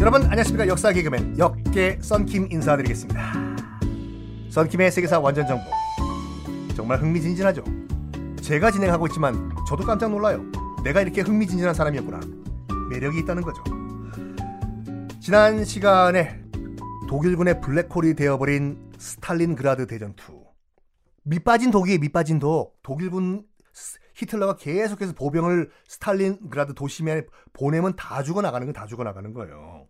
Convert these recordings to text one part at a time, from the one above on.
여러분 안녕하십니까 역사 개그맨 역개 썬킴 인사드리겠습니다. 썬킴의 세계사 완전 정보 정말 흥미진진하죠. 제가 진행하고 있지만 저도 깜짝 놀라요. 내가 이렇게 흥미진진한 사람이었구나. 매력이 있다는 거죠. 지난 시간에 독일군의 블랙홀이 되어버린 스탈린그라드 대전투. 밑빠진 독이 밑빠진 독. 독일군 히틀러가 계속해서 보병을 스탈린그라드 도심에 보내면 다 죽어나가는 건 다 죽어나가는 거예요.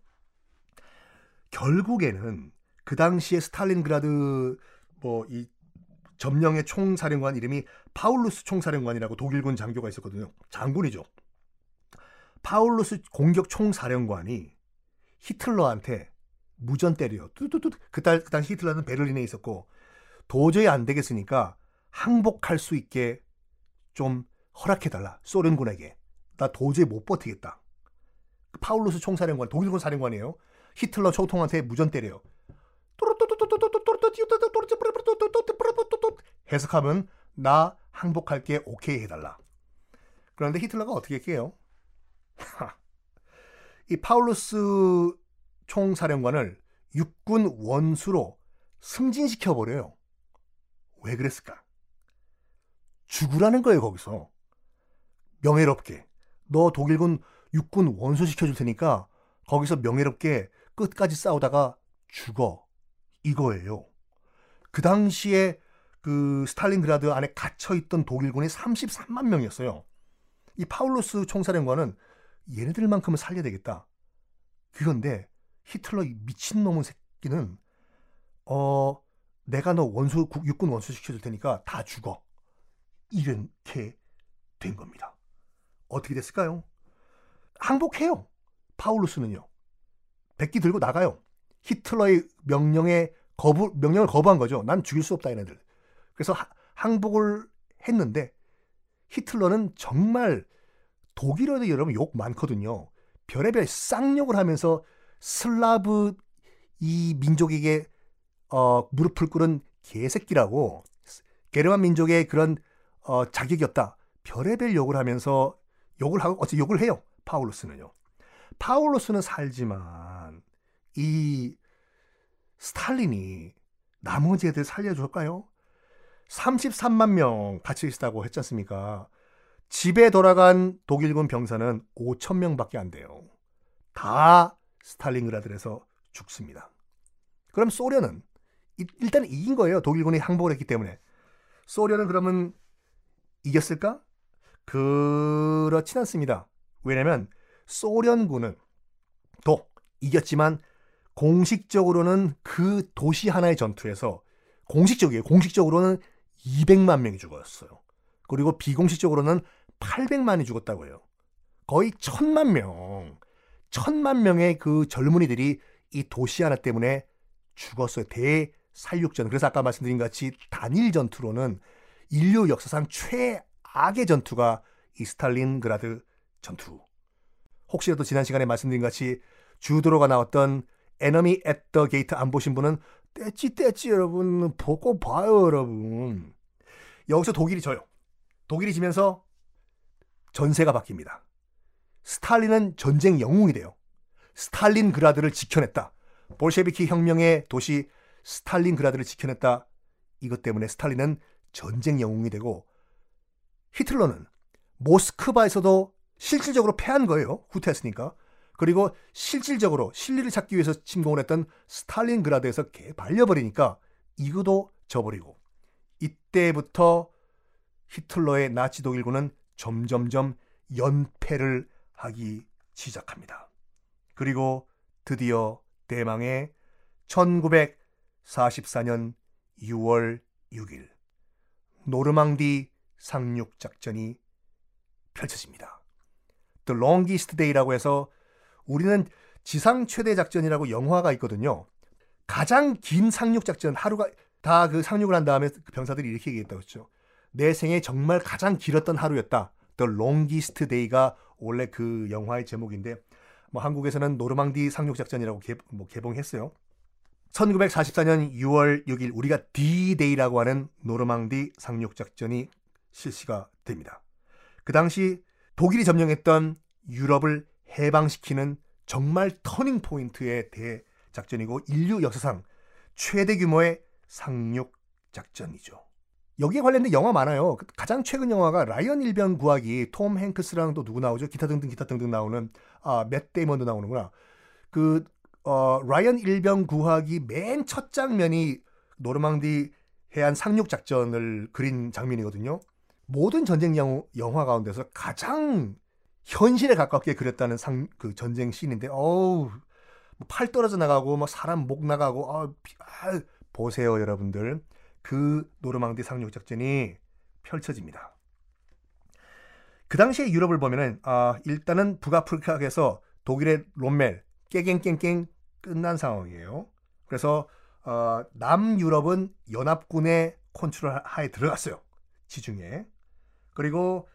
결국에는 그 당시에 스탈린그라드 뭐 이 점령의 총사령관 이름이 파울루스 총사령관이라고 독일군 장교가 있었거든요. 장군이죠. 파울루스 공격 총사령관이 히틀러한테 무전 때려. 뚜뚜뚜. 그달 그 당시 히틀러는 베를린에 있었고 도저히 안 되겠으니까 항복할 수 있게 좀 허락해 달라. 소련군에게. 나 도저히 못 버티겠다. 파울루스 총사령관, 독일군 사령관이에요. 히틀러 총통한테 무전 때려요. 해석하면 나 항복할게 오케이 해달라. 그런데 히틀러가 어떻게 해요? 이 파울루스 총사령관을 육군 원수로 승진시켜 버려요. 왜 그랬을까? 죽으라는 거예요 거기서 명예롭게 너 독일군 육군 원수 시켜줄 테니까 거기서 명예롭게 끝까지 싸우다가 죽어 이거예요. 그 당시에 그 스탈린그라드 안에 갇혀있던 독일군이 33만 명이었어요. 이 파울루스 총사령관은 얘네들만큼은 살려야 되겠다. 그런데 히틀러 미친놈의 새끼는 어 내가 너 원수 육군 원수 시켜줄 테니까 다 죽어. 이렇게 된 겁니다. 어떻게 됐을까요? 항복해요. 파울루스는요. 백기 들고 나가요. 히틀러의 명령에 거부 명령을 거부한 거죠. 난 죽일 수 없다 얘네들. 그래서 하, 항복을 했는데 히틀러는 정말 독일어도 여러분 욕 많거든요. 별의별 쌍욕을 하면서 슬라브 이 민족에게 어, 무릎을 꿇은 개새끼라고 게르만 민족의 그런 어, 자격이었다. 별의별 욕을 하면서 욕을 하고 어째 욕을 해요. 파울루스는요. 파울루스는 살지만 이 스탈린이 나머지 애들 살려줄까요? 33만 명 갇혀 있다고 했지 않습니까? 집에 돌아간 독일군 병사는 5천 명밖에 안 돼요. 다 스탈린그라드에서 죽습니다. 그럼 소련은 일단 이긴 거예요. 독일군이 항복을 했기 때문에. 소련은 그러면 이겼을까? 그렇진 않습니다. 왜냐면 소련군은 또 이겼지만 공식적으로는 그 도시 하나의 전투에서 공식적이에요. 공식적으로는 200만 명이 죽었어요. 그리고 비공식적으로는 800만이 죽었다고 해요. 거의 천만 명, 천만 명의 그 젊은이들이 이 도시 하나 때문에 죽었어요. 대살육전. 그래서 아까 말씀드린 같이 단일 전투로는 인류 역사상 최악의 전투가 이 스탈린그라드 전투. 혹시라도 지난 시간에 말씀드린 같이 주드로가 나왔던 Enemy at the Gate 안 보신 분은 떼찌 떼찌 여러분 보고 봐요 여러분. 여기서 독일이 져요. 독일이 지면서 전세가 바뀝니다. 스탈린은 전쟁 영웅이 돼요. 스탈린그라드를 지켜냈다. 볼셰비키 혁명의 도시 스탈린그라드를 지켜냈다. 이것 때문에 스탈린은 전쟁 영웅이 되고 히틀러는 모스크바에서도 실질적으로 패한 거예요. 후퇴했으니까. 그리고 실질적으로 실리를 찾기 위해서 침공을 했던 스탈린그라드에서 개 발려버리니까 이거도 져버리고 이때부터 히틀러의 나치 독일군은 점점점 연패를 하기 시작합니다. 그리고 드디어 대망의 1944년 6월 6일 노르망디 상륙 작전이 펼쳐집니다. The Longest Day라고 해서 우리는 지상 최대 작전이라고 영화가 있거든요. 가장 긴 상륙 작전 하루가 다 그 상륙을 한 다음에 그 병사들이 이렇게 얘기했다고 했죠. 내 생에 정말 가장 길었던 하루였다. The Longest Day가 원래 그 영화의 제목인데 뭐 한국에서는 노르망디 상륙 작전이라고 개, 뭐 개봉했어요. 1944년 6월 6일 우리가 D-Day라고 하는 노르망디 상륙 작전이 실시가 됩니다. 그 당시 독일이 점령했던 유럽을 해방시키는 정말 turning point의 대작전이고 인류 역사상 최대 규모의 상륙 작전이죠. 여기에 관련된 영화 많아요. 가장 최근 영화가 라이언 일병 구하기 톰 행크스랑 또 누구 나오죠? 기타 등등 기타 등등 나오는 아 맷 데이먼도 나오는구나. 그 어, 라이언 일병 구하기 맨 첫 장면이 노르망디 해안 상륙 작전을 그린 장면이거든요. 모든 전쟁 영화 가운데서 가장 현실에 가깝게 그렸다는 상, 그 전쟁 씬인데, 어우, 뭐팔 떨어져 나가고, 뭐 사람 목 나가고, 아, 아, 보세요, 여러분들. 그 노르망디 상륙 작전이 펼쳐집니다. 그 당시에 유럽을 보면은, 아, 일단은 북아프리카에서 독일의 롬멜, 깨갱깽깽 끝난 상황이에요. 그래서, 어, 남유럽은 연합군의 컨트롤 하에 들어갔어요. 지중해. 그리고,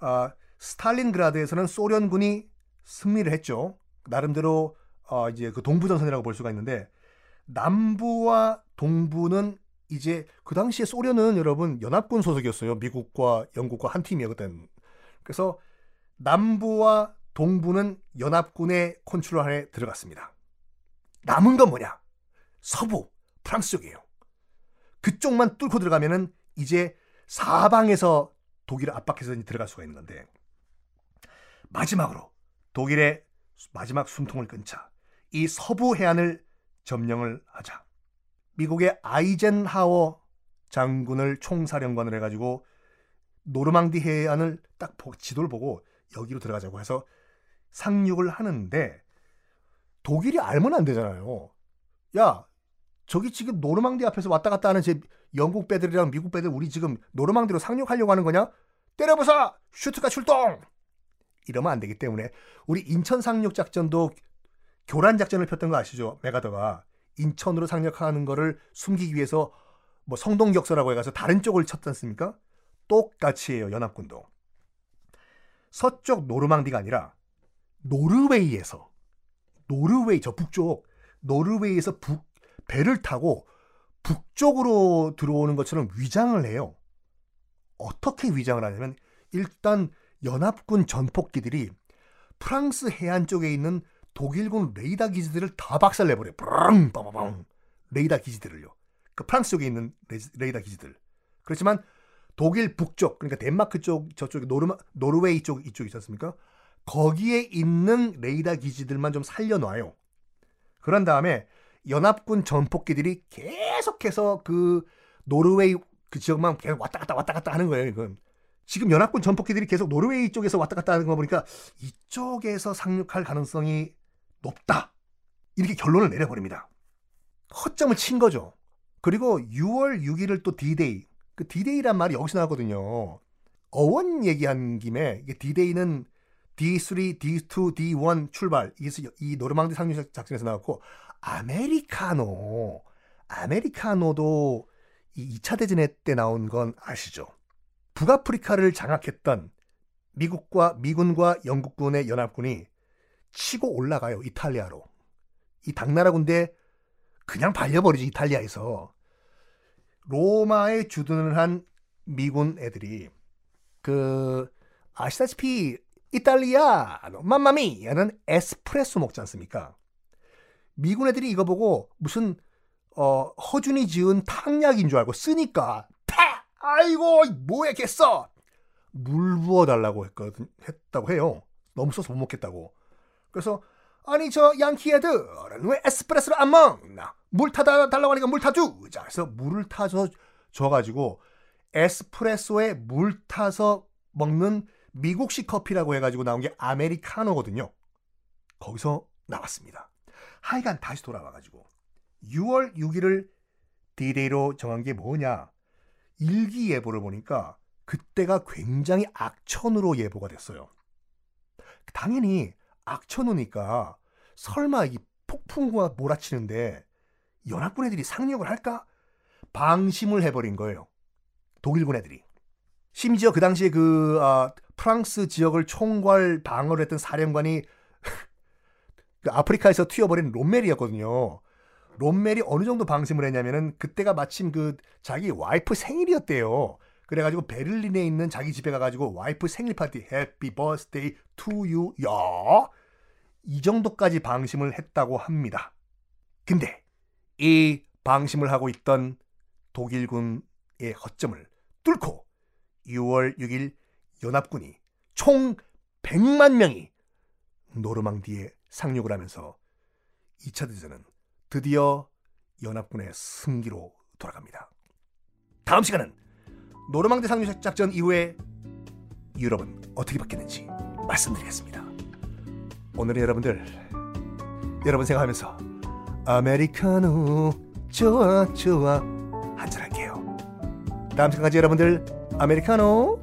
어, 스탈린그라드에서는 소련군이 승리를 했죠. 나름대로 어, 이제 그 동부전선이라고 볼 수가 있는데 남부와 동부는 이제 그 당시에 소련은 여러분 연합군 소속이었어요. 미국과 영국과 한 팀이었거든. 그래서 남부와 동부는 연합군의 컨트롤 안에 들어갔습니다. 남은 건 뭐냐? 서부, 프랑스 쪽이에요. 그쪽만 뚫고 들어가면은 이제 사방에서 독일을 압박해서 들어갈 수가 있는 건데 마지막으로 독일의 마지막 숨통을 끊자 이 서부 해안을 점령을 하자. 미국의 아이젠하워 장군을 총사령관을 해가지고 노르망디 해안을 딱 지도를 보고 여기로 들어가자고 해서 상륙을 하는데 독일이 알면 안 되잖아요. 야, 저기 지금 노르망디 앞에서 왔다 갔다 하는 제 영국 배들이랑 미국 배들 우리 지금 노르망디로 상륙하려고 하는 거냐? 때려부숴! 슈투카 출동! 이러면 안 되기 때문에 우리 인천 상륙 작전도 교란 작전을 폈던 거 아시죠? 맥아더가 인천으로 상륙하는 거를 숨기기 위해서 뭐 성동격서라고 해가서 다른 쪽을 쳤지 않습니까? 똑같이 해요 연합군도 서쪽 노르망디가 아니라 노르웨이에서 노르웨이 저 북쪽 노르웨이에서 북 배를 타고 북쪽으로 들어오는 것처럼 위장을 해요. 어떻게 위장을 하냐면 일단 연합군 전폭기들이 프랑스 해안 쪽에 있는 독일군 레이더 기지들을 다 박살내버려. 브랑 빠바방 레이더 기지들을요. 그 프랑스 쪽에 있는 레이더 기지들. 그렇지만 독일 북쪽 그러니까 덴마크 쪽 저쪽에 노르마, 노르웨이 쪽 이쪽 있지 않습니까? 거기에 있는 레이더 기지들만 좀 살려놔요. 그런 다음에 연합군 전폭기들이 계속해서 그 노르웨이 그 지역만 계속 왔다 갔다 왔다 갔다 하는 거예요. 이건 지금 연합군 전폭기들이 계속 노르웨이 쪽에서 왔다 갔다 하는 거 보니까 이쪽에서 상륙할 가능성이 높다. 이렇게 결론을 내려버립니다. 허점을 친 거죠. 그리고 6월 6일을 또 D-Day. 그 D-Day란 말이 여기서 나왔거든요. 어원 얘기한 김에 D-Day는 D3, D2, D1 출발. 이 노르망디 상륙 작전에서 나왔고 아메리카노. 아메리카노도 이 2차 대전 때 나온 건 아시죠? 북아프리카를 장악했던 미국과 미군과 영국군의 연합군이 치고 올라가요. 이탈리아로. 이 당나라 군대 그냥 발려버리지 이탈리아에서. 로마에 주둔을 한 미군 애들이 그 아시다시피 이탈리아 맘마미야는 에스프레소 먹지 않습니까? 미군 애들이 이거 보고 무슨 어, 허준이 지은 탕약인 줄 알고 쓰니까 아이고 뭐에 겠어 물 부어달라고 했거든 했다고 해요. 너무 써서 못 먹겠다고. 그래서 아니 저 양키 애들은 왜 에스프레소를 안 먹나? 물 타다 달라고 하니까 물 타주자. 그래서 물을 타서 줘가지고 에스프레소에 물 타서 먹는 미국식 커피라고 해가지고 나온 게 아메리카노거든요. 거기서 나왔습니다. 하여간 다시 돌아와가지고 6월 6일을 디데이로 정한 게 뭐냐? 일기예보를 보니까 그때가 굉장히 악천후로 예보가 됐어요. 당연히 악천후니까 설마 이 폭풍우가 몰아치는데 연합군 애들이 상륙을 할까? 방심을 해버린 거예요. 독일군 애들이. 심지어 그 당시에 그 아, 프랑스 지역을 총괄 방어를 했던 사령관이 그 아프리카에서 튀어버린 롬멜이었거든요. 롬멜이 어느 정도 방심을 했냐면은 그때가 마침 그 자기 와이프 생일이었대요. 그래가지고 베를린에 있는 자기 집에 가가지고 와이프 생일 파티 happy birthday to you. 야. 이 정도까지 방심을 했다고 합니다. 근데 이 방심을 하고 있던 독일군의 허점을 뚫고 6월 6일 연합군이 총 100만 명이 노르망디에 상륙을 하면서 2차 대전은 드디어 연합군의 승기로 돌아갑니다. 다음 시간은 노르망디 상륙 작전 이후에 유럽은 어떻게 바뀌었는지 말씀드리겠습니다. 오늘은 여러분들 여러분 생각하면서 아메리카노 좋아 좋아 한잔 할게요. 다음 시간까지 여러분들 아메리카노